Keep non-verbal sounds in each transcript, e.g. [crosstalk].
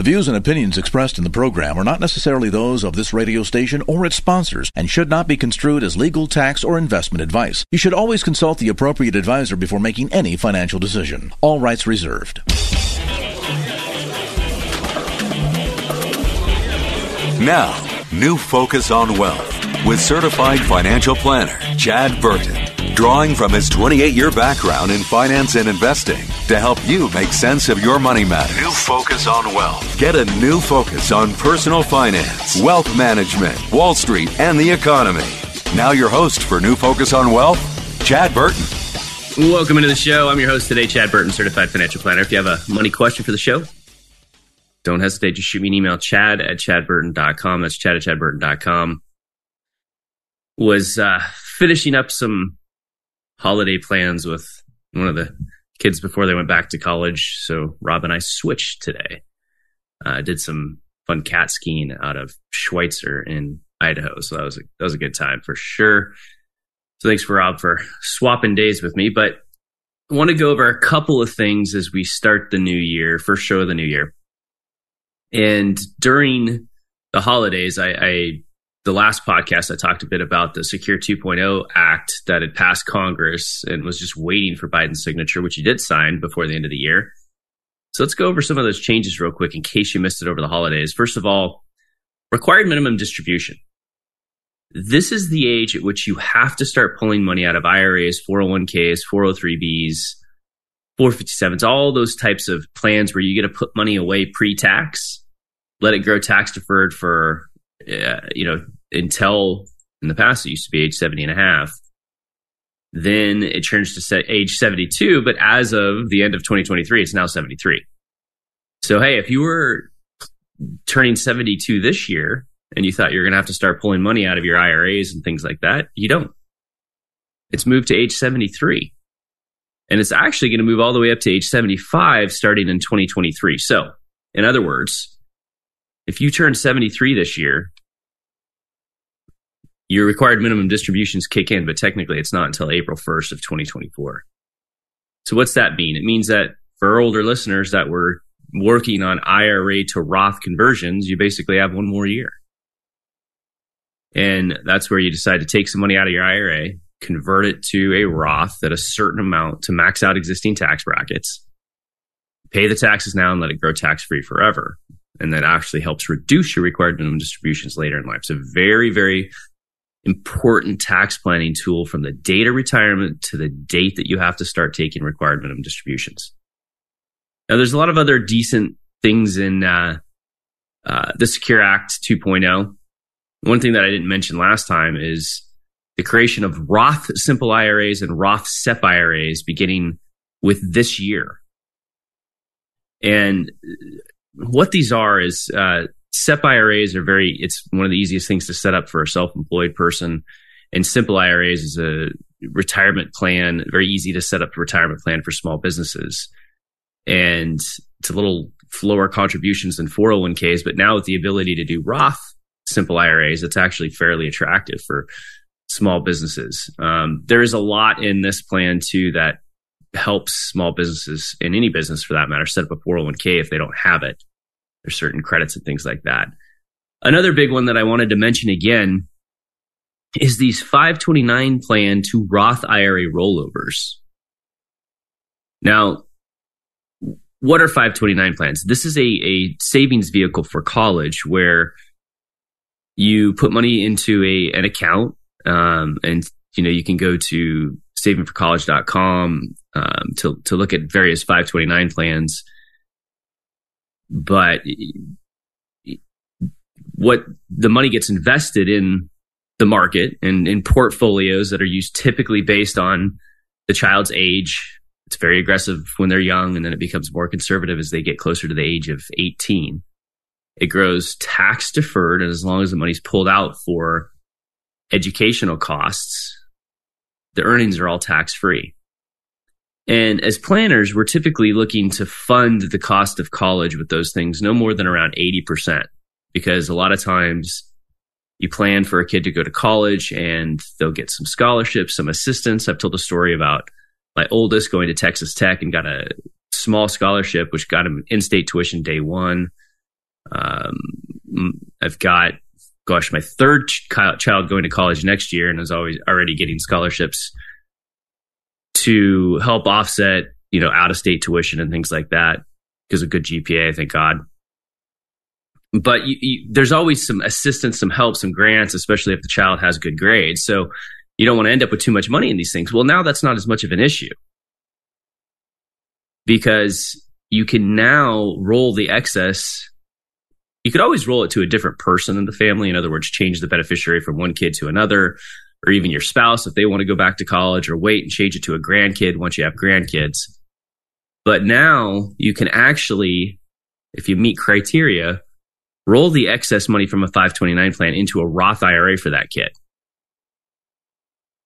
The views and opinions expressed in the program are not necessarily those of this radio station or its sponsors and should not be construed as legal, tax, or investment advice. You should always consult the appropriate advisor before making any financial decision. All rights reserved. Now, new focus on wealth with certified financial planner Chad Burton, drawing from his 28 year background in finance and investing to help you make sense of your money matters. New focus on wealth. Get a new focus on personal finance, wealth management, Wall Street, and the economy. Now, your host for New Focus on Wealth, Chad Burton. Welcome into the show. I'm your host today, Chad Burton, certified financial planner. If you have a money question for the show, don't hesitate. Just shoot me an email, chad at chadburton.com. That's chad at chadburton.com. Was uh, finishing up some holiday plans with one of the kids before they went back to college. So Rob and I switched today. I uh, did some fun cat skiing out of Schweitzer in Idaho. So that was a, that was a good time for sure. So thanks for Rob for swapping days with me. But I want to go over a couple of things as we start the new year, first show of the new year. And during the holidays, I, I the last podcast I talked a bit about the Secure 2.0 Act that had passed Congress and was just waiting for Biden's signature, which he did sign before the end of the year. So let's go over some of those changes real quick in case you missed it over the holidays. First of all, required minimum distribution. This is the age at which you have to start pulling money out of IRAs, 401ks, 403bs, 457s, all those types of plans where you get to put money away pre tax, let it grow tax deferred for, uh, you know, until in the past it used to be age 70 and a half. Then it changed to age 72, but as of the end of 2023, it's now 73. So, hey, if you were turning 72 this year, and you thought you were going to have to start pulling money out of your IRAs and things like that, you don't. It's moved to age 73. And it's actually going to move all the way up to age 75 starting in 2023. So, in other words, if you turn 73 this year, your required minimum distributions kick in, but technically it's not until April 1st of 2024. So, what's that mean? It means that for older listeners that were working on IRA to Roth conversions, you basically have one more year. And that's where you decide to take some money out of your IRA, convert it to a Roth at a certain amount to max out existing tax brackets, pay the taxes now and let it grow tax free forever. And that actually helps reduce your required minimum distributions later in life. So very, very important tax planning tool from the date of retirement to the date that you have to start taking required minimum distributions. Now, there's a lot of other decent things in uh, uh, the Secure Act 2.0 one thing that I didn't mention last time is the creation of Roth simple IRAs and Roth SEP IRAs beginning with this year. And what these are is uh, SEP IRAs are very, it's one of the easiest things to set up for a self employed person. And simple IRAs is a retirement plan, very easy to set up a retirement plan for small businesses. And it's a little lower contributions than 401ks, but now with the ability to do Roth simple IRAs, it's actually fairly attractive for small businesses. Um, there is a lot in this plan too that helps small businesses in any business for that matter set up a 401k if they don't have it. There's certain credits and things like that. Another big one that I wanted to mention again is these 529 plan to Roth IRA rollovers. Now, what are 529 plans? This is a, a savings vehicle for college where you put money into a an account um, and you know you can go to savingforcollege.com um, to to look at various 529 plans but what the money gets invested in the market and in portfolios that are used typically based on the child's age It's very aggressive when they're young, and then it becomes more conservative as they get closer to the age of 18. It grows tax deferred, and as long as the money's pulled out for educational costs, the earnings are all tax free. And as planners, we're typically looking to fund the cost of college with those things no more than around 80%, because a lot of times you plan for a kid to go to college and they'll get some scholarships, some assistance. I've told a story about my oldest going to Texas Tech and got a small scholarship, which got him in state tuition day one. Um, I've got, gosh, my third ch- child going to college next year and is always already getting scholarships to help offset, you know, out of state tuition and things like that because of good GPA, thank God. But you, you, there's always some assistance, some help, some grants, especially if the child has good grades. So you don't want to end up with too much money in these things. Well, now that's not as much of an issue because you can now roll the excess. You could always roll it to a different person in the family. In other words, change the beneficiary from one kid to another or even your spouse if they want to go back to college or wait and change it to a grandkid once you have grandkids. But now you can actually, if you meet criteria, roll the excess money from a 529 plan into a Roth IRA for that kid.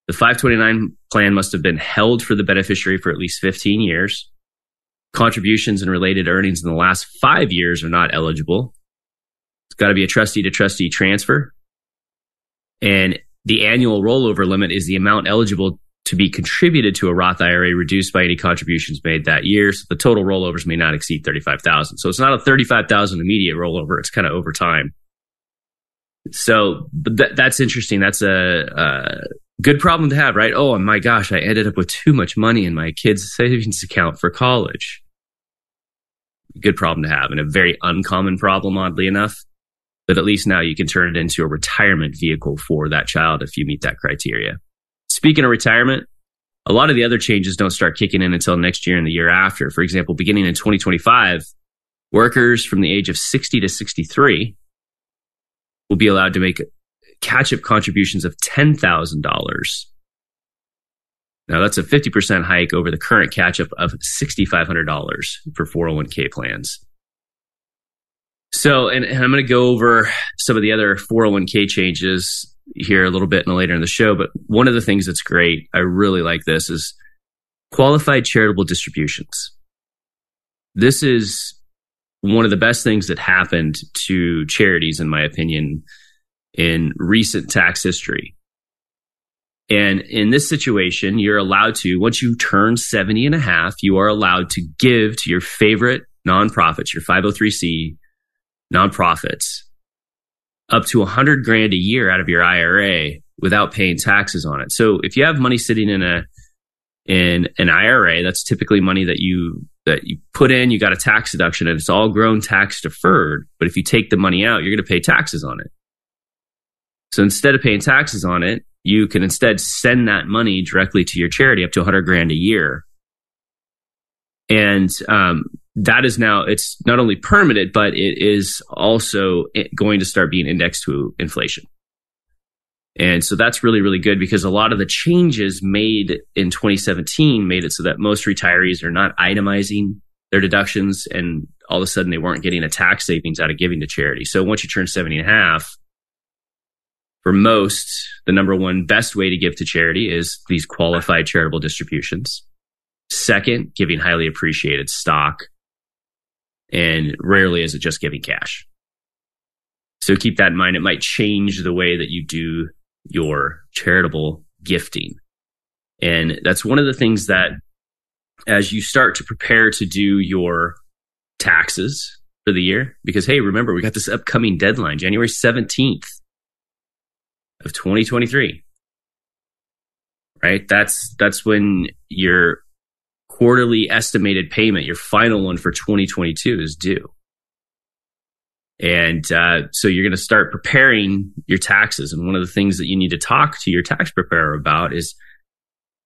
The 529 plan must have been held for the beneficiary for at least 15 years. Contributions and related earnings in the last five years are not eligible. It's got to be a trustee to trustee transfer. And the annual rollover limit is the amount eligible to be contributed to a Roth IRA reduced by any contributions made that year. So the total rollovers may not exceed 35,000. So it's not a 35,000 immediate rollover. It's kind of over time. So th- that's interesting. That's a, a, good problem to have, right? Oh my gosh, I ended up with too much money in my kid's savings account for college. Good problem to have and a very uncommon problem, oddly enough but at least now you can turn it into a retirement vehicle for that child if you meet that criteria. Speaking of retirement, a lot of the other changes don't start kicking in until next year and the year after. For example, beginning in 2025, workers from the age of 60 to 63 will be allowed to make catch up contributions of $10,000. Now, that's a 50% hike over the current catch up of $6,500 for 401k plans. So, and, and I'm going to go over some of the other 401k changes here a little bit later in the show. But one of the things that's great, I really like this, is qualified charitable distributions. This is one of the best things that happened to charities, in my opinion, in recent tax history. And in this situation, you're allowed to, once you turn 70 and a half, you are allowed to give to your favorite nonprofits, your 503c, nonprofits up to a hundred grand a year out of your IRA without paying taxes on it. So if you have money sitting in a in an IRA, that's typically money that you that you put in, you got a tax deduction and it's all grown tax deferred. But if you take the money out, you're going to pay taxes on it. So instead of paying taxes on it, you can instead send that money directly to your charity up to 100 grand a year. And um, that is now it's not only permanent but it is also going to start being indexed to inflation. And so that's really really good because a lot of the changes made in 2017 made it so that most retirees are not itemizing their deductions and all of a sudden they weren't getting a tax savings out of giving to charity. So once you turn 70 and a half for most the number one best way to give to charity is these qualified charitable distributions. Second giving highly appreciated stock and rarely is it just giving cash. So keep that in mind. It might change the way that you do your charitable gifting. And that's one of the things that as you start to prepare to do your taxes for the year, because hey, remember, we got this upcoming deadline, January 17th of 2023. Right? That's that's when your quarterly estimated payment, your final one for 2022 is due. And uh, so you're going to start preparing your taxes. And one of the things that you need to talk to your tax preparer about is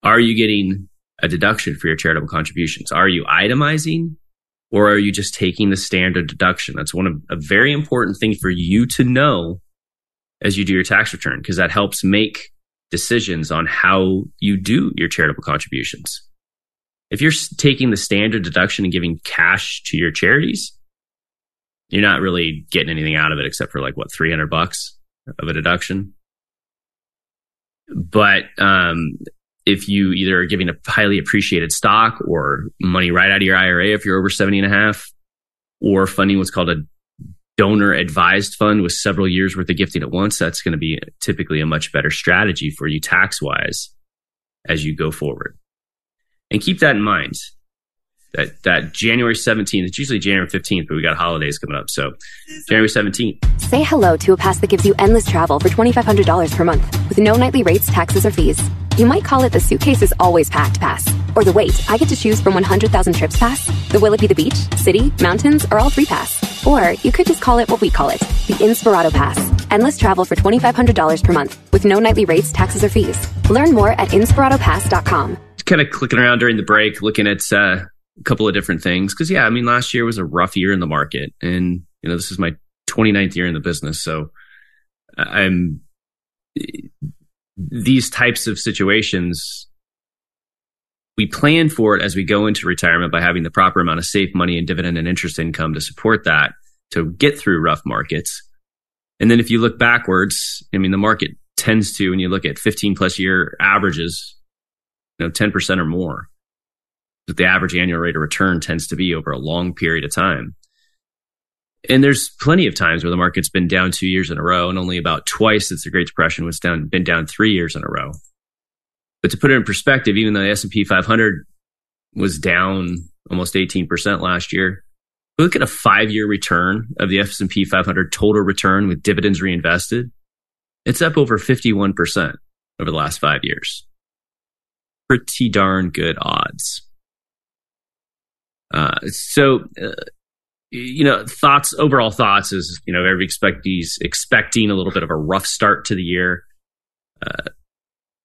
are you getting a deduction for your charitable contributions? Are you itemizing or are you just taking the standard deduction? That's one of a very important thing for you to know as you do your tax return because that helps make decisions on how you do your charitable contributions. If you're taking the standard deduction and giving cash to your charities, you're not really getting anything out of it except for like what 300 bucks of a deduction. But um, if you either are giving a highly appreciated stock or money right out of your IRA if you're over 70 and a half, or funding what's called a donor advised fund with several years worth of gifting at once, that's going to be typically a much better strategy for you tax wise as you go forward. And keep that in mind that that January 17th, it's usually January 15th, but we got holidays coming up. So January 17th. Say hello to a pass that gives you endless travel for $2,500 per month with no nightly rates, taxes, or fees. You might call it the suitcase is always packed pass. Or the wait, I get to choose from 100,000 trips pass. The will it be the beach, city, mountains, or all three pass. Or you could just call it what we call it, the Inspirato Pass. Endless travel for $2,500 per month with no nightly rates, taxes, or fees. Learn more at inspiratopass.com. Kind of clicking around during the break, looking at uh, a couple of different things. Because, yeah, I mean, last year was a rough year in the market. And, you know, this is my 29th year in the business. So I'm these types of situations we plan for it as we go into retirement by having the proper amount of safe money and dividend and interest income to support that to get through rough markets. And then if you look backwards, I mean, the market tends to, when you look at 15 plus year averages, know, 10% or more, that the average annual rate of return tends to be over a long period of time. And there's plenty of times where the market's been down two years in a row, and only about twice since the Great Depression was down, been down three years in a row. But to put it in perspective, even though the S&P 500 was down almost 18% last year, we look at a five-year return of the S&P 500 total return with dividends reinvested. It's up over 51% over the last five years. Pretty darn good odds. Uh, so, uh, you know, thoughts, overall thoughts is, you know, every expect he's expecting a little bit of a rough start to the year. Uh,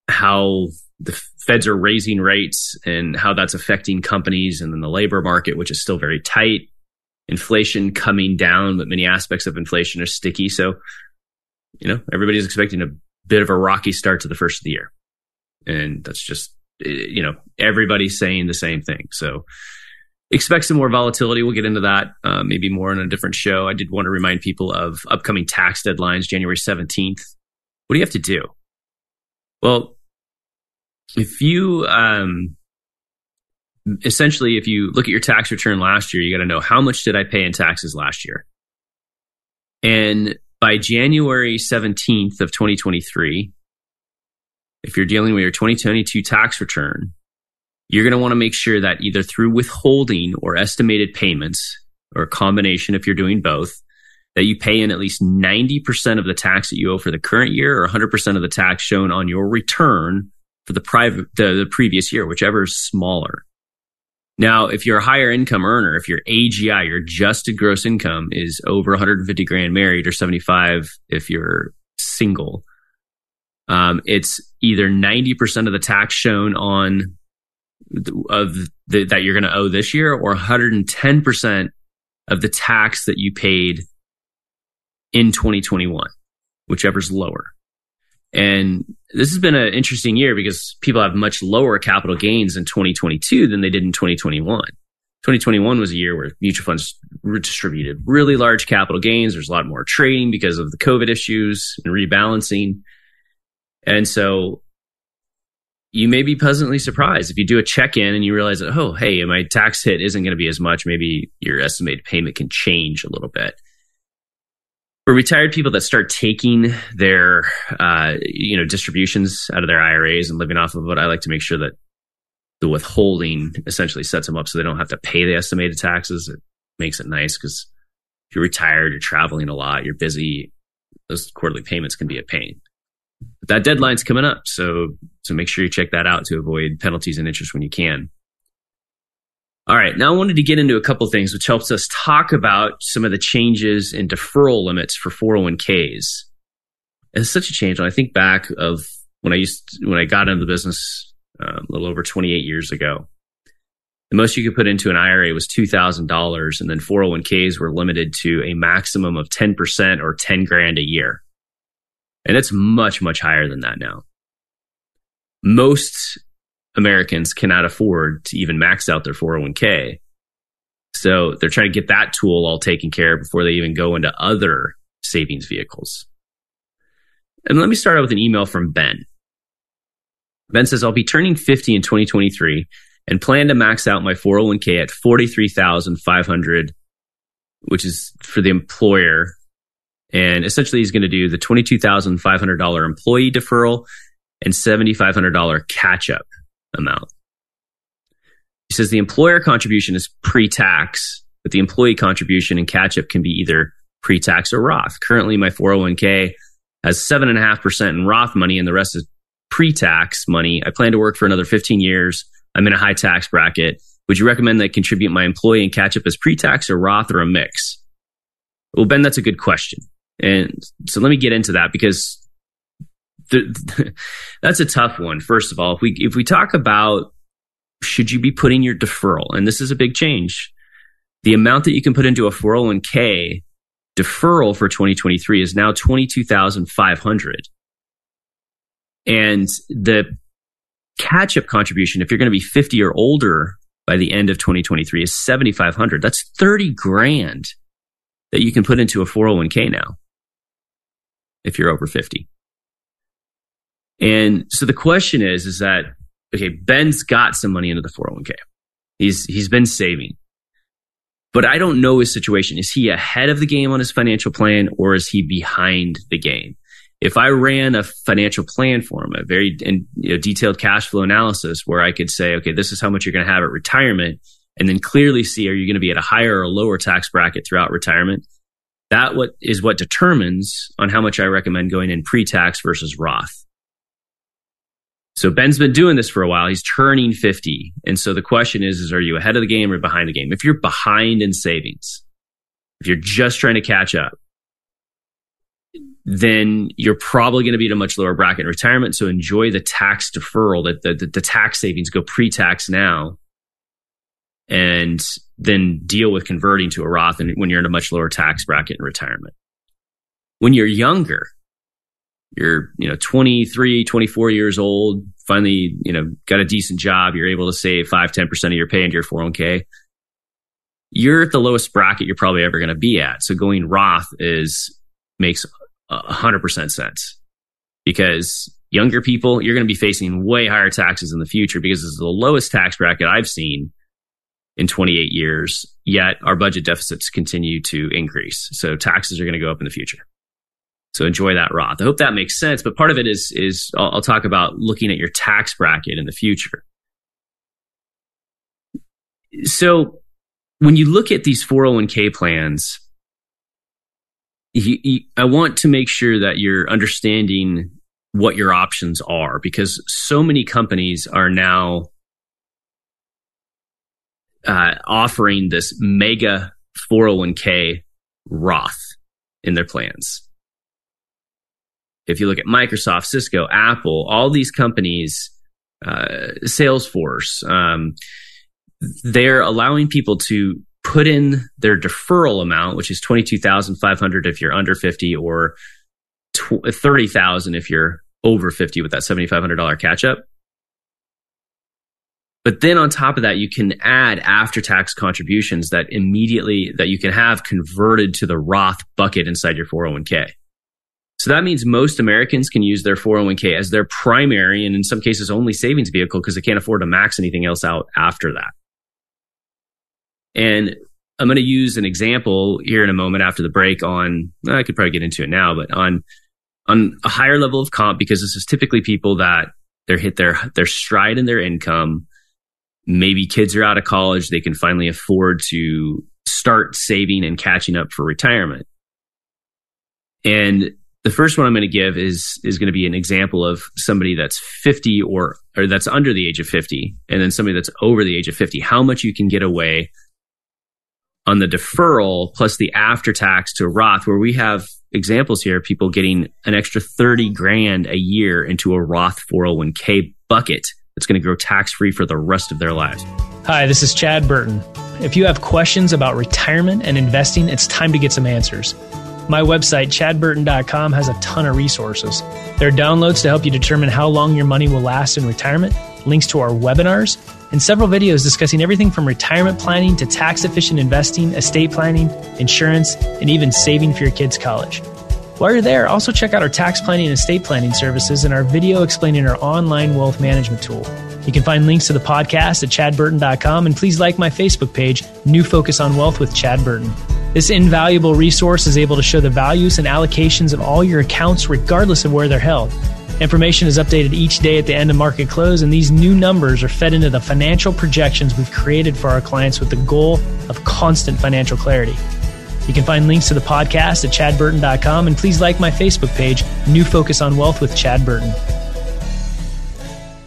how the feds are raising rates and how that's affecting companies and then the labor market, which is still very tight. Inflation coming down, but many aspects of inflation are sticky. So, you know, everybody's expecting a bit of a rocky start to the first of the year. And that's just, you know, everybody's saying the same thing. So, expect some more volatility. We'll get into that uh, maybe more in a different show. I did want to remind people of upcoming tax deadlines, January 17th. What do you have to do? Well, if you um, essentially, if you look at your tax return last year, you got to know how much did I pay in taxes last year? And by January 17th of 2023, if you're dealing with your 2022 tax return, you're going to want to make sure that either through withholding or estimated payments, or a combination if you're doing both, that you pay in at least 90% of the tax that you owe for the current year or 100% of the tax shown on your return for the private the, the previous year, whichever is smaller. Now, if you're a higher income earner, if your AGI, your adjusted gross income is over 150 grand married or 75 if you're single, um, it's either 90% of the tax shown on of the, that you're going to owe this year or 110% of the tax that you paid in 2021, whichever's lower. And this has been an interesting year because people have much lower capital gains in 2022 than they did in 2021. 2021 was a year where mutual funds distributed really large capital gains. There's a lot more trading because of the COVID issues and rebalancing. And so you may be pleasantly surprised if you do a check in and you realize that, oh, hey, my tax hit isn't going to be as much. Maybe your estimated payment can change a little bit. For retired people that start taking their, uh, you know, distributions out of their IRAs and living off of it, I like to make sure that the withholding essentially sets them up so they don't have to pay the estimated taxes. It makes it nice because if you're retired, you're traveling a lot, you're busy, those quarterly payments can be a pain. But that deadline's coming up, so so make sure you check that out to avoid penalties and interest when you can. All right, now I wanted to get into a couple things which helps us talk about some of the changes in deferral limits for 401ks. It's such a change. When I think back of when I used to, when I got into the business uh, a little over 28 years ago, the most you could put into an IRA was $2,000 and then 401ks were limited to a maximum of 10% or 10 grand a year. And it's much, much higher than that now. Most Americans cannot afford to even max out their 401k. So they're trying to get that tool all taken care of before they even go into other savings vehicles. And let me start out with an email from Ben. Ben says, I'll be turning 50 in 2023 and plan to max out my 401k at 43,500, which is for the employer. And essentially he's going to do the $22,500 employee deferral and $7,500 catch up amount. He says the employer contribution is pre tax, but the employee contribution and catch up can be either pre tax or Roth. Currently, my 401k has 7.5% in Roth money and the rest is pre tax money. I plan to work for another 15 years. I'm in a high tax bracket. Would you recommend that I contribute my employee and catch up as pre tax or Roth or a mix? Well, Ben, that's a good question. And so let me get into that because the, [laughs] that's a tough one. First of all, if we if we talk about should you be putting your deferral, and this is a big change, the amount that you can put into a 401k deferral for 2023 is now 22,500. And the catch up contribution, if you're going to be 50 or older by the end of 2023, is 7,500. That's 30 grand that you can put into a 401k now if you're over 50. And so the question is, is that, okay, Ben's got some money into the 401k. He's, he's been saving, but I don't know his situation. Is he ahead of the game on his financial plan or is he behind the game? If I ran a financial plan for him, a very you know, detailed cash flow analysis where I could say, okay, this is how much you're going to have at retirement, and then clearly see are you going to be at a higher or lower tax bracket throughout retirement? That what is what determines on how much I recommend going in pre-tax versus Roth. So Ben's been doing this for a while. He's turning 50. And so the question is, is are you ahead of the game or behind the game? If you're behind in savings, if you're just trying to catch up, then you're probably going to be at a much lower bracket in retirement. So enjoy the tax deferral that the, the, the tax savings go pre-tax now and then deal with converting to a Roth when you're in a much lower tax bracket in retirement. When you're younger, you're, you know, 23, 24 years old, finally, you know, got a decent job, you're able to save 5, 10% of your pay into your 401k. You're at the lowest bracket you're probably ever going to be at. So going Roth is makes 100% sense because younger people, you're going to be facing way higher taxes in the future because it's the lowest tax bracket I've seen in 28 years, yet our budget deficits continue to increase. So taxes are going to go up in the future. So enjoy that Roth. I hope that makes sense. But part of it is, is I'll, I'll talk about looking at your tax bracket in the future. So when you look at these 401k plans, I want to make sure that you're understanding what your options are because so many companies are now uh, offering this mega 401k Roth in their plans if you look at Microsoft, Cisco, Apple, all these companies, uh, Salesforce, um, they're allowing people to put in their deferral amount, which is twenty two thousand five hundred if you're under fifty, or thirty thousand if you're over fifty with that seventy five hundred dollar catch up. But then on top of that, you can add after tax contributions that immediately that you can have converted to the Roth bucket inside your 401k. So that means most Americans can use their 401k as their primary and in some cases only savings vehicle because they can't afford to max anything else out after that. And I'm going to use an example here in a moment after the break on, I could probably get into it now, but on, on a higher level of comp, because this is typically people that they're hit their, their stride in their income. Maybe kids are out of college. They can finally afford to start saving and catching up for retirement. And the first one I'm going to give is is going to be an example of somebody that's 50 or or that's under the age of 50 and then somebody that's over the age of 50 how much you can get away on the deferral plus the after tax to Roth where we have examples here people getting an extra 30 grand a year into a Roth 401k bucket that's going to grow tax free for the rest of their lives. Hi, this is Chad Burton. If you have questions about retirement and investing, it's time to get some answers. My website, chadburton.com, has a ton of resources. There are downloads to help you determine how long your money will last in retirement, links to our webinars, and several videos discussing everything from retirement planning to tax efficient investing, estate planning, insurance, and even saving for your kids' college. While you're there, also check out our tax planning and estate planning services and our video explaining our online wealth management tool. You can find links to the podcast at chadburton.com and please like my Facebook page, New Focus on Wealth with Chad Burton. This invaluable resource is able to show the values and allocations of all your accounts regardless of where they're held. Information is updated each day at the end of market close, and these new numbers are fed into the financial projections we've created for our clients with the goal of constant financial clarity. You can find links to the podcast at chadburton.com, and please like my Facebook page, New Focus on Wealth with Chad Burton.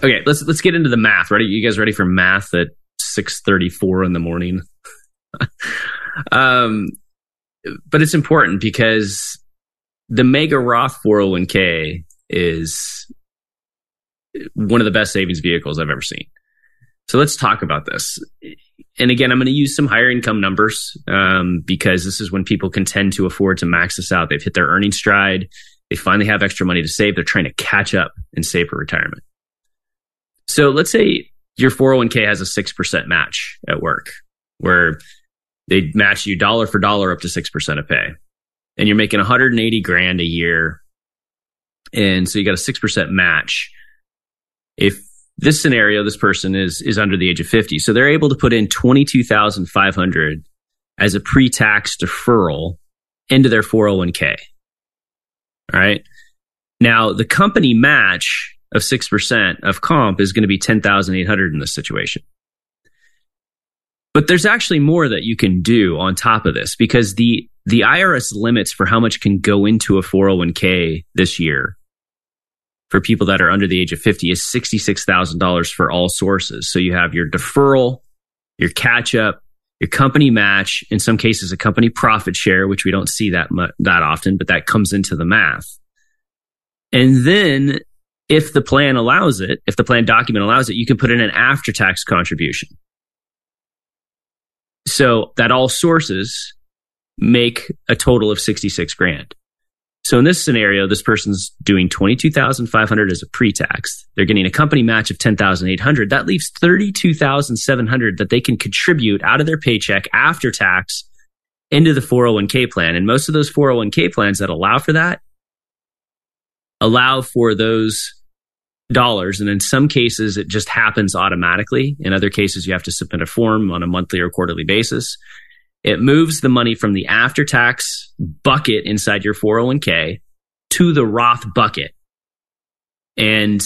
Okay, let's let's get into the math. Ready? You guys ready for math at six thirty four in the morning? [laughs] um, but it's important because the Mega Roth 401k is one of the best savings vehicles I've ever seen. So let's talk about this. And again, I'm going to use some higher income numbers um, because this is when people can tend to afford to max this out. They've hit their earning stride. They finally have extra money to save. They're trying to catch up and save for retirement. So let's say your 401k has a 6% match at work where they match you dollar for dollar up to 6% of pay. And you're making 180 grand a year. And so you got a 6% match. If this scenario, this person is, is under the age of 50. So they're able to put in 22,500 as a pre-tax deferral into their 401k. All right. Now the company match of 6% of comp is going to be 10,800 in this situation. But there's actually more that you can do on top of this because the the IRS limits for how much can go into a 401k this year for people that are under the age of 50 is $66,000 for all sources. So you have your deferral, your catch up, your company match, in some cases a company profit share, which we don't see that much, that often, but that comes into the math. And then if the plan allows it, if the plan document allows it, you can put in an after tax contribution. So that all sources make a total of 66 grand. So in this scenario, this person's doing 22,500 as a pre-tax. They're getting a company match of 10,800. That leaves 32,700 that they can contribute out of their paycheck after tax into the 401k plan. And most of those 401k plans that allow for that allow for those dollars. And in some cases, it just happens automatically. In other cases, you have to submit a form on a monthly or quarterly basis. It moves the money from the after tax bucket inside your 401k to the Roth bucket. And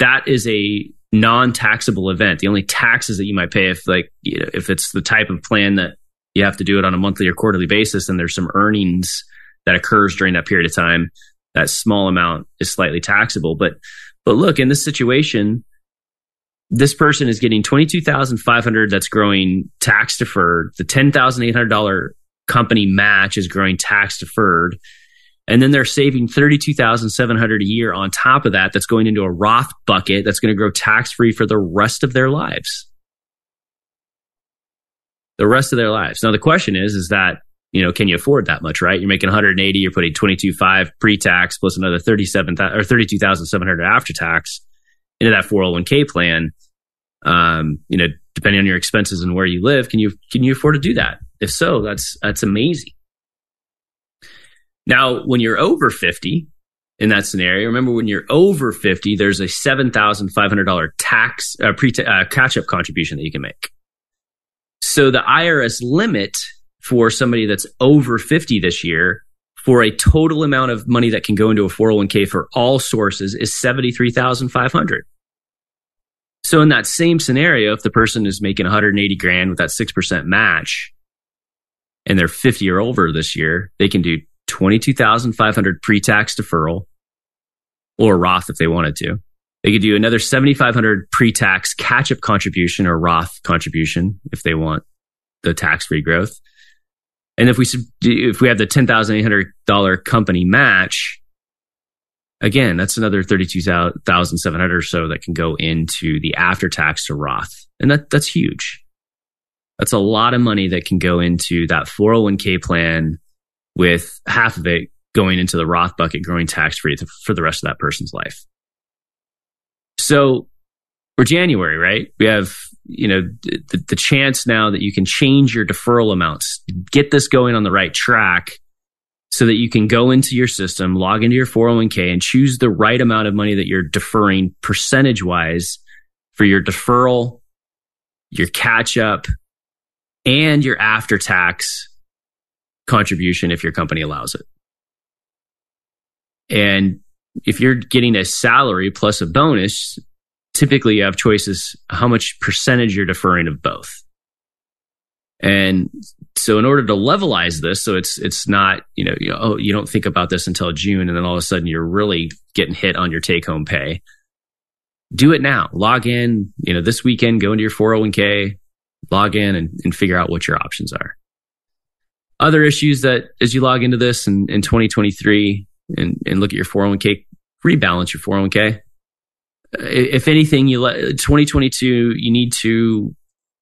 that is a non-taxable event. The only taxes that you might pay if like you know, if it's the type of plan that you have to do it on a monthly or quarterly basis and there's some earnings that occurs during that period of time, that small amount is slightly taxable. But but look, in this situation, this person is getting 22,500 that's growing tax deferred. The $10,800 company match is growing tax deferred. And then they're saving 32,700 a year on top of that that's going into a Roth bucket that's going to grow tax free for the rest of their lives. The rest of their lives. Now the question is is that you know, can you afford that much, right? You're making 180, you're putting 22.5 pre-tax plus another 37 or 32,700 after tax into that 401k plan. Um, you know, depending on your expenses and where you live, can you can you afford to do that? If so, that's that's amazing. Now, when you're over 50 in that scenario, remember when you're over 50, there's a $7,500 tax uh, pre uh, catch up contribution that you can make. So the IRS limit for somebody that's over 50 this year for a total amount of money that can go into a 401k for all sources is 73,500. So in that same scenario, if the person is making 180 grand with that 6% match and they're 50 or over this year, they can do 22,500 pre-tax deferral or Roth if they wanted to. They could do another 7,500 pre-tax catch-up contribution or Roth contribution if they want the tax-free growth. And if we if we have the ten thousand eight hundred dollar company match, again, that's another thirty two thousand seven hundred or so that can go into the after tax to Roth, and that that's huge. That's a lot of money that can go into that 401k plan, with half of it going into the Roth bucket, growing tax free for the rest of that person's life. So for January, right? We have, you know, the, the chance now that you can change your deferral amounts, get this going on the right track so that you can go into your system, log into your 401k and choose the right amount of money that you're deferring percentage wise for your deferral, your catch up, and your after tax contribution if your company allows it. And if you're getting a salary plus a bonus, typically you have choices how much percentage you're deferring of both. And so in order to levelize this, so it's it's not, you know, you oh, you don't think about this until June and then all of a sudden you're really getting hit on your take home pay. Do it now. Log in, you know, this weekend, go into your 401k, log in and, and figure out what your options are. Other issues that as you log into this in, in 2023 and, and look at your 401k, rebalance your 401k if anything, you let 2022, you need to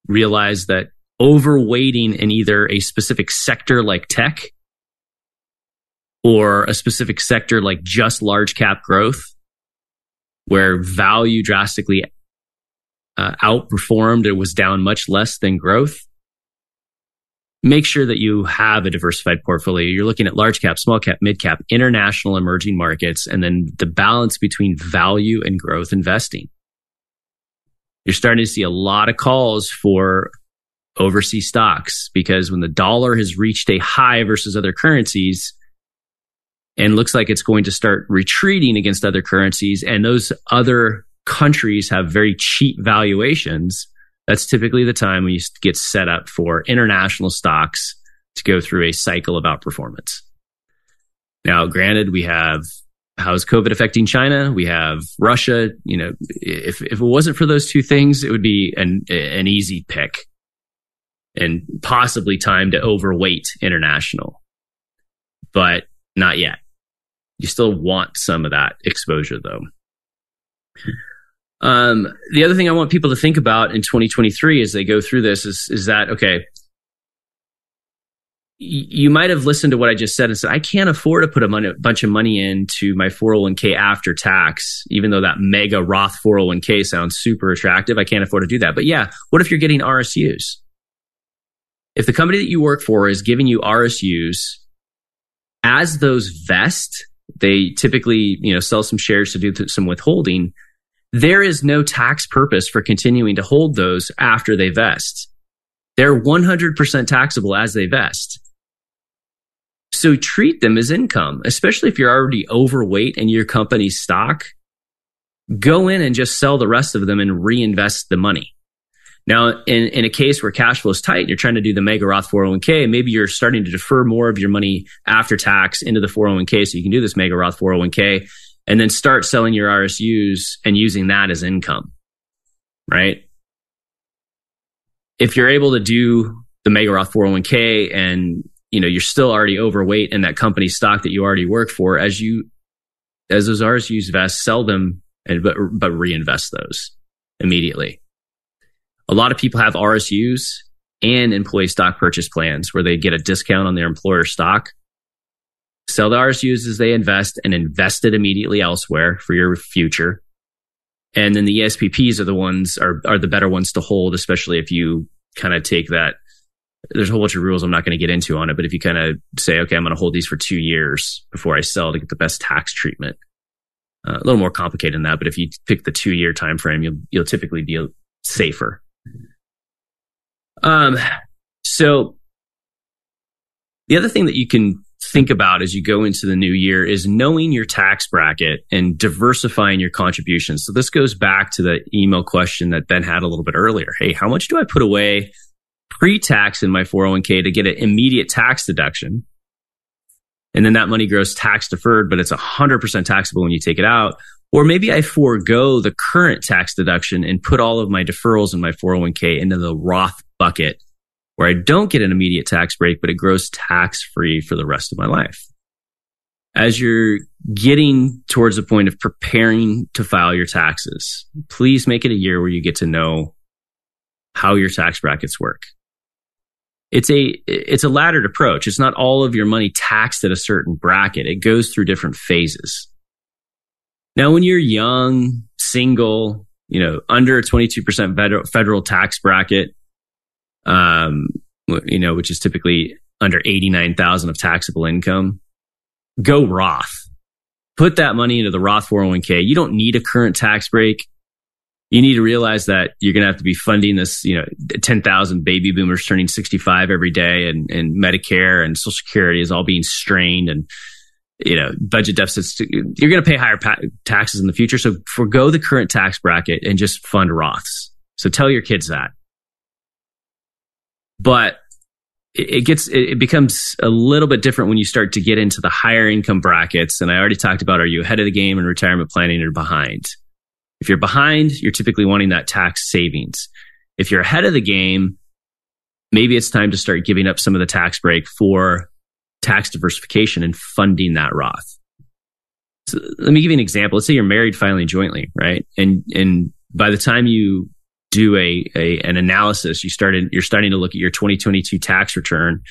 realize that overweighting in either a specific sector like tech or a specific sector like just large cap growth, where value drastically uh, outperformed, it was down much less than growth make sure that you have a diversified portfolio. You're looking at large cap, small cap, mid cap, international emerging markets, and then the balance between value and growth investing. You're starting to see a lot of calls for overseas stocks because when the dollar has reached a high versus other currencies and looks like it's going to start retreating against other currencies and those other countries have very cheap valuations that's typically the time when you get set up for international stocks to go through a cycle of outperformance. Now, granted, we have how is COVID affecting China? We have Russia. You know, if, if it wasn't for those two things, it would be an, an easy pick and possibly time to overweight international, but not yet. You still want some of that exposure though. Um, the other thing I want people to think about in 2023 as they go through this is, is that, okay, you might have listened to what I just said and said, I can't afford to put a, money, a, bunch of money into my 401k after tax, even though that mega Roth 401k sounds super attractive. I can't afford to do that. But yeah, what if you're getting RSUs? If the company that you work for is giving you RSUs, as those vest, they typically, you know, sell some shares to do some withholding there is no tax purpose for continuing to hold those after they vest. They're 100% taxable as they vest. So treat them as income, especially if you're already overweight in your company's stock. Go in and just sell the rest of them and reinvest the money. Now, in, in a case where cash flow is tight, and you're trying to do the mega Roth 401k, maybe you're starting to defer more of your money after tax into the 401k so you can do this mega Roth 401k and then start selling your RSUs and using that as income, right? If you're able to do the Mega Roth 401k and you know you're still already overweight in that company stock that you already work for, as you as those RSUs vest, sell them and but but reinvest those immediately. A lot of people have RSUs and employee stock purchase plans where they get a discount on their employer stock sell the RSUs as they invest and invest it immediately elsewhere for your future. And then the ESPPs are the ones are are the better ones to hold, especially if you kind of take that. There's a whole bunch of rules I'm not going to get into on it, but if you kind of say, okay, I'm going to hold these for two years before I sell to get the best tax treatment, uh, a little more complicated than that. But if you pick the two year time frame, you'll you'll typically be safer. Um, so the other thing that you can think about as you go into the new year is knowing your tax bracket and diversifying your contributions. So this goes back to the email question that Ben had a little bit earlier. Hey, how much do I put away pre-tax in my 401k to get an immediate tax deduction? And then that money grows tax deferred, but it's 100% taxable when you take it out. Or maybe I forego the current tax deduction and put all of my deferrals in my 401k into the Roth bucket where I don't get an immediate tax break, but it grows tax free for the rest of my life. As you're getting towards the point of preparing to file your taxes, please make it a year where you get to know how your tax brackets work. It's a, it's a laddered approach. It's not all of your money taxed at a certain bracket. It goes through different phases. Now, when you're young, single, you know, under a 22% federal, federal tax bracket, um, you know, which is typically under 89,000 of taxable income, go Roth. Put that money into the Roth 401k. You don't need a current tax break. You need to realize that you're going to have to be funding this, you know, 10,000 baby boomers turning 65 every day and, and Medicare and Social Security is all being strained and, you know, budget deficits. You're going to pay higher pa- taxes in the future. So forego the current tax bracket and just fund Roths. So tell your kids that. But it gets it becomes a little bit different when you start to get into the higher income brackets. And i already talked about are you ahead of the game in retirement planning or behind? If you're behind you're typically wanting that tax savings. If you're ahead of the game maybe it's time to start giving up some of the tax break for tax diversification and funding that roth. So let me give you an example. Let's say you're married filing jointly right? And and by the time you do a, a an analysis, you started you're starting to look at your 2022 tax return,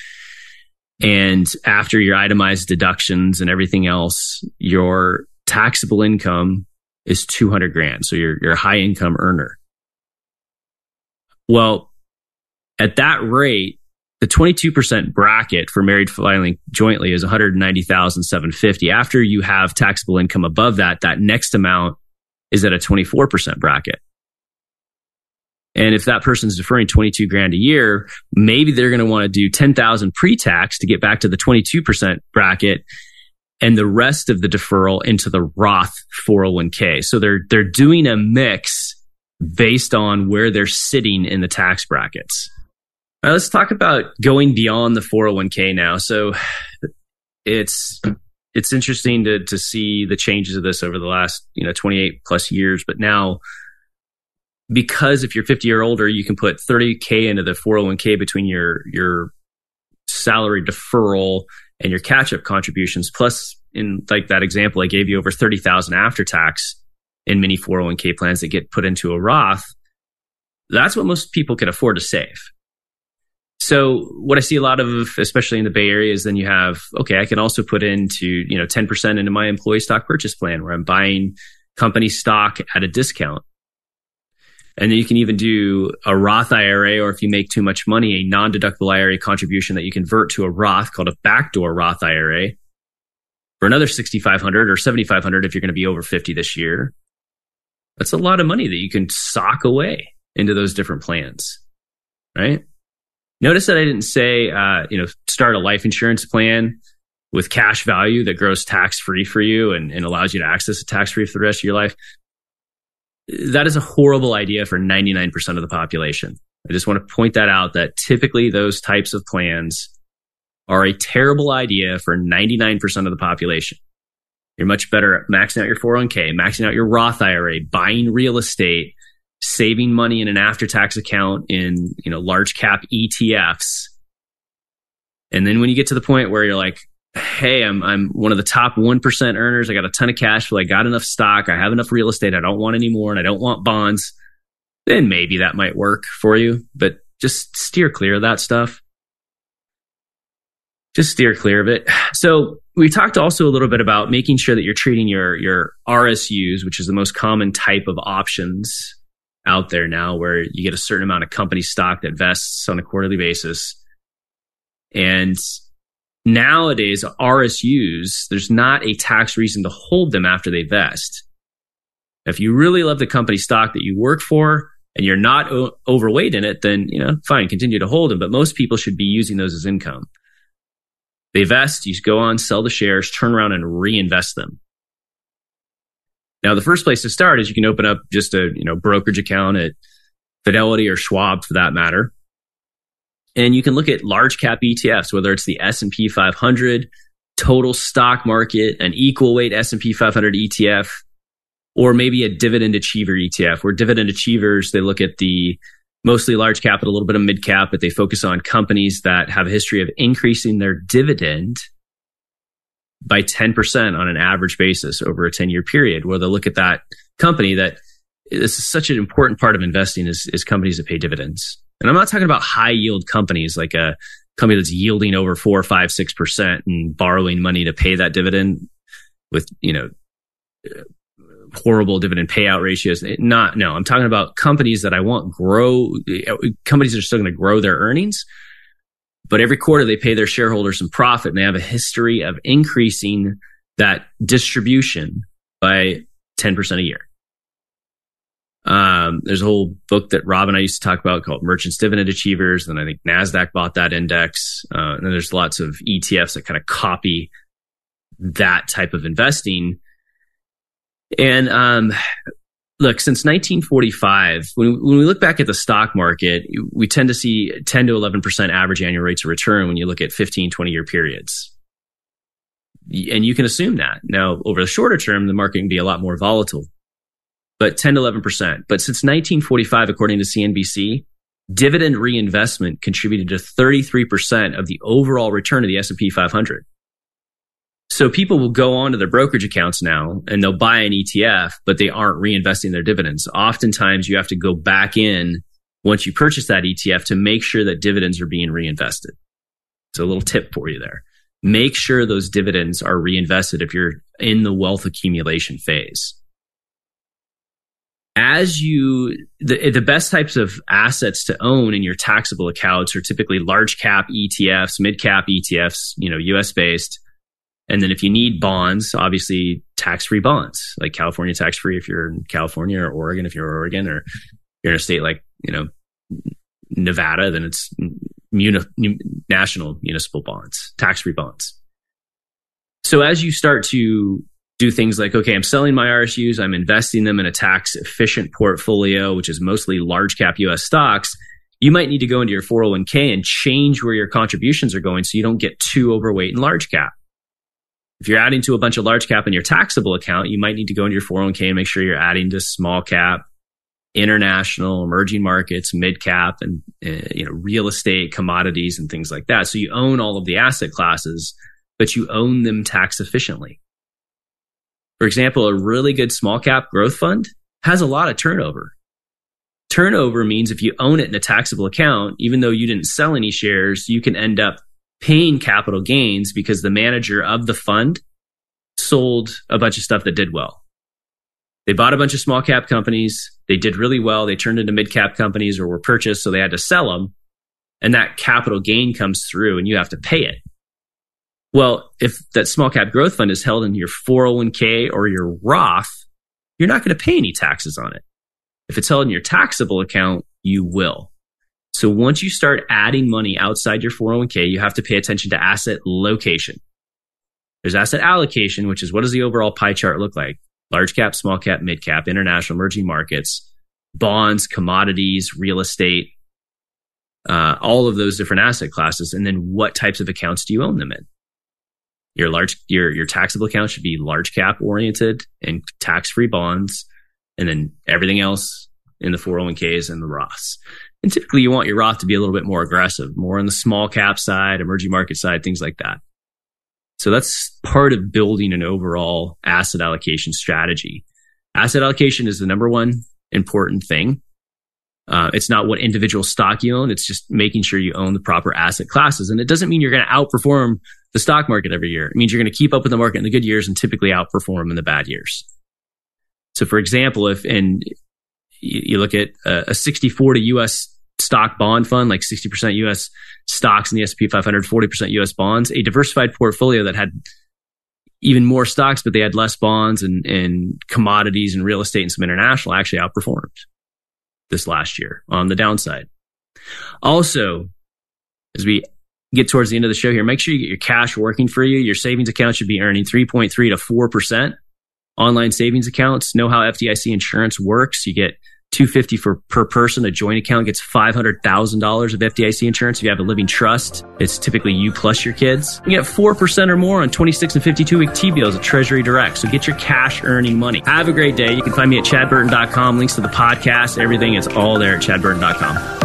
and after your itemized deductions and everything else, your taxable income is 200 grand. So you're you're a high income earner. Well, at that rate, the 22% bracket for married filing jointly is 190,750. After you have taxable income above that, that next amount is at a 24% bracket. And if that person's deferring 22 grand a year, maybe they're going to want to do 10,000 pre-tax to get back to the 22% bracket and the rest of the deferral into the Roth 401k. So they're they're doing a mix based on where they're sitting in the tax brackets. Now let's talk about going beyond the 401k now. So it's it's interesting to to see the changes of this over the last, you know, 28 plus years, but now because if you're 50 or older, you can put 30k into the 401k between your your salary deferral and your catch up contributions. Plus, in like that example I gave you, over 30,000 after tax in many 401k plans that get put into a Roth. That's what most people can afford to save. So what I see a lot of, especially in the Bay Area, is then you have okay, I can also put into you know 10% into my employee stock purchase plan where I'm buying company stock at a discount and then you can even do a Roth IRA, or if you make too much money, a non deductible IRA contribution that you convert to a Roth called a backdoor Roth IRA for another 6500 or 7500 if you're going to be over 50 this year. That's a lot of money that you can sock away into those different plans, right? Notice that I didn't say, uh, you know, start a life insurance plan with cash value that grows tax free for you and, and allows you to access it tax free for the rest of your life that is a horrible idea for 99% of the population. I just want to point that out that typically those types of plans are a terrible idea for 99% of the population. You're much better at maxing out your 401k, maxing out your Roth IRA, buying real estate, saving money in an after tax account in, you know, large cap ETFs. And then when you get to the point where you're like, hey, I'm I'm one of the top one percent earners. I got a ton of cash flow. I got enough stock. I have enough real estate. I don't want any more, and I don't want bonds. Then maybe that might work for you, but just steer clear of that stuff. Just steer clear of it. So we talked also a little bit about making sure that you're treating your your RSUs, which is the most common type of options out there now, where you get a certain amount of company stock that vests on a quarterly basis. And Nowadays, RSUs, there's not a tax reason to hold them after they vest. If you really love the company stock that you work for and you're not o- overweight in it, then, you know, fine, continue to hold them. But most people should be using those as income. They vest, you go on, sell the shares, turn around and reinvest them. Now, the first place to start is you can open up just a, you know, brokerage account at Fidelity or Schwab for that matter and you can look at large cap ETFs, whether it's the S&P 500, total stock market, an equal weight S&P 500 ETF, or maybe a dividend achiever ETF, where dividend achievers, they look at the mostly large cap and a little bit of mid cap, but they focus on companies that have a history of increasing their dividend by 10% on an average basis over a 10 year period, where they look at that company that this is such an important part of investing is, is companies that pay dividends. And I'm not talking about high yield companies like a company that's yielding over four, five, six percent and borrowing money to pay that dividend with, you know, uh, horrible dividend payout ratios. Not, no, I'm talking about companies that I want grow, companies that are still going to grow their earnings. But every quarter they pay their shareholders some profit and they have a history of increasing that distribution by 10% a year. Um, there's a whole book that Rob and I used to talk about called Mergent's Dividend Achievers. And I think NASDAQ bought that index. Uh, and then there's lots of ETFs that kind of copy that type of investing. And um, look, since 1945, when, when we look back at the stock market, we tend to see 10 to 11% average annual rates of return when you look at 15, 20 year periods. And you can assume that. Now, over the shorter term, the market can be a lot more volatile, but 10 to 11%. But since 1945, according to CNBC, dividend reinvestment contributed to 33% of the overall return of the S&P 500. So people will go onto their brokerage accounts now and they'll buy an ETF, but they aren't reinvesting their dividends. Oftentimes you have to go back in once you purchase that ETF to make sure that dividends are being reinvested. So a little tip for you there. Make sure those dividends are reinvested if you're in the wealth accumulation phase. As you, the, the best types of assets to own in your taxable accounts are typically large cap ETFs, mid cap ETFs, you know, US based and then if you need bonds, obviously tax free bonds, like California tax free if you're in California or Oregon if you're Oregon, or you're in a state like, you know, Nevada, then it's muni- national municipal bonds, tax free bonds. So as you start to do things like, okay, I'm selling my RSUs, I'm investing them in a tax efficient portfolio, which is mostly large cap US stocks. You might need to go into your 401k and change where your contributions are going so you don't get too overweight in large cap. If you're adding to a bunch of large cap in your taxable account, you might need to go into your 401k and make sure you're adding to small cap, international, emerging markets, mid cap, and uh, you know real estate, commodities, and things like that. So you own all of the asset classes, but you own them tax efficiently. For example, a really good small cap growth fund has a lot of turnover. Turnover means if you own it in a taxable account, even though you didn't sell any shares, you can end up paying capital gains because the manager of the fund sold a bunch of stuff that did well. They bought a bunch of small cap companies. They did really well. They turned into mid cap companies or were purchased. So they had to sell them. And that capital gain comes through and you have to pay it. Well, if that small cap growth fund is held in your 401k or your Roth, you're not going to pay any taxes on it. If it's held in your taxable account, you will. So once you start adding money outside your 401k, you have to pay attention to asset location. There's asset allocation, which is what does the overall pie chart look like? Large cap, small cap, mid cap, international, emerging markets, bonds, commodities, real estate, uh, all of those different asset classes. And then what types of accounts do you own them in? Your large, your, your taxable account should be large cap oriented and tax free bonds. And then everything else in the 401ks and the Roths. And typically you want your Roth to be a little bit more aggressive, more on the small cap side, emerging market side, things like that. So that's part of building an overall asset allocation strategy. Asset allocation is the number one important thing. Uh, it's not what individual stock you own. It's just making sure you own the proper asset classes. And it doesn't mean you're going to outperform the stock market every year. It means you're going to keep up with the market in the good years and typically outperform in the bad years. So for example, if, and you look at a, a 60 40 US stock bond fund, like 60% US stocks in the S&P 500, 40% US bonds, a diversified portfolio that had even more stocks, but they had less bonds and, and commodities and real estate and some international actually outperformed this last year on the downside. Also, as we get towards the end of the show here, make sure you get your cash working for you. Your savings account should be earning 3.3 to 4%. Online savings accounts know how FDIC insurance works. You get 250 for per person. A joint account gets $500,000 of FDIC insurance. If you have a living trust, it's typically you plus your kids. You get 4% or more on 26 and 52 week T-bills at Treasury Direct. So get your cash earning money. Have a great day. You can find me at chadburton.com. Links to the podcast, everything is all there at chadburton.com.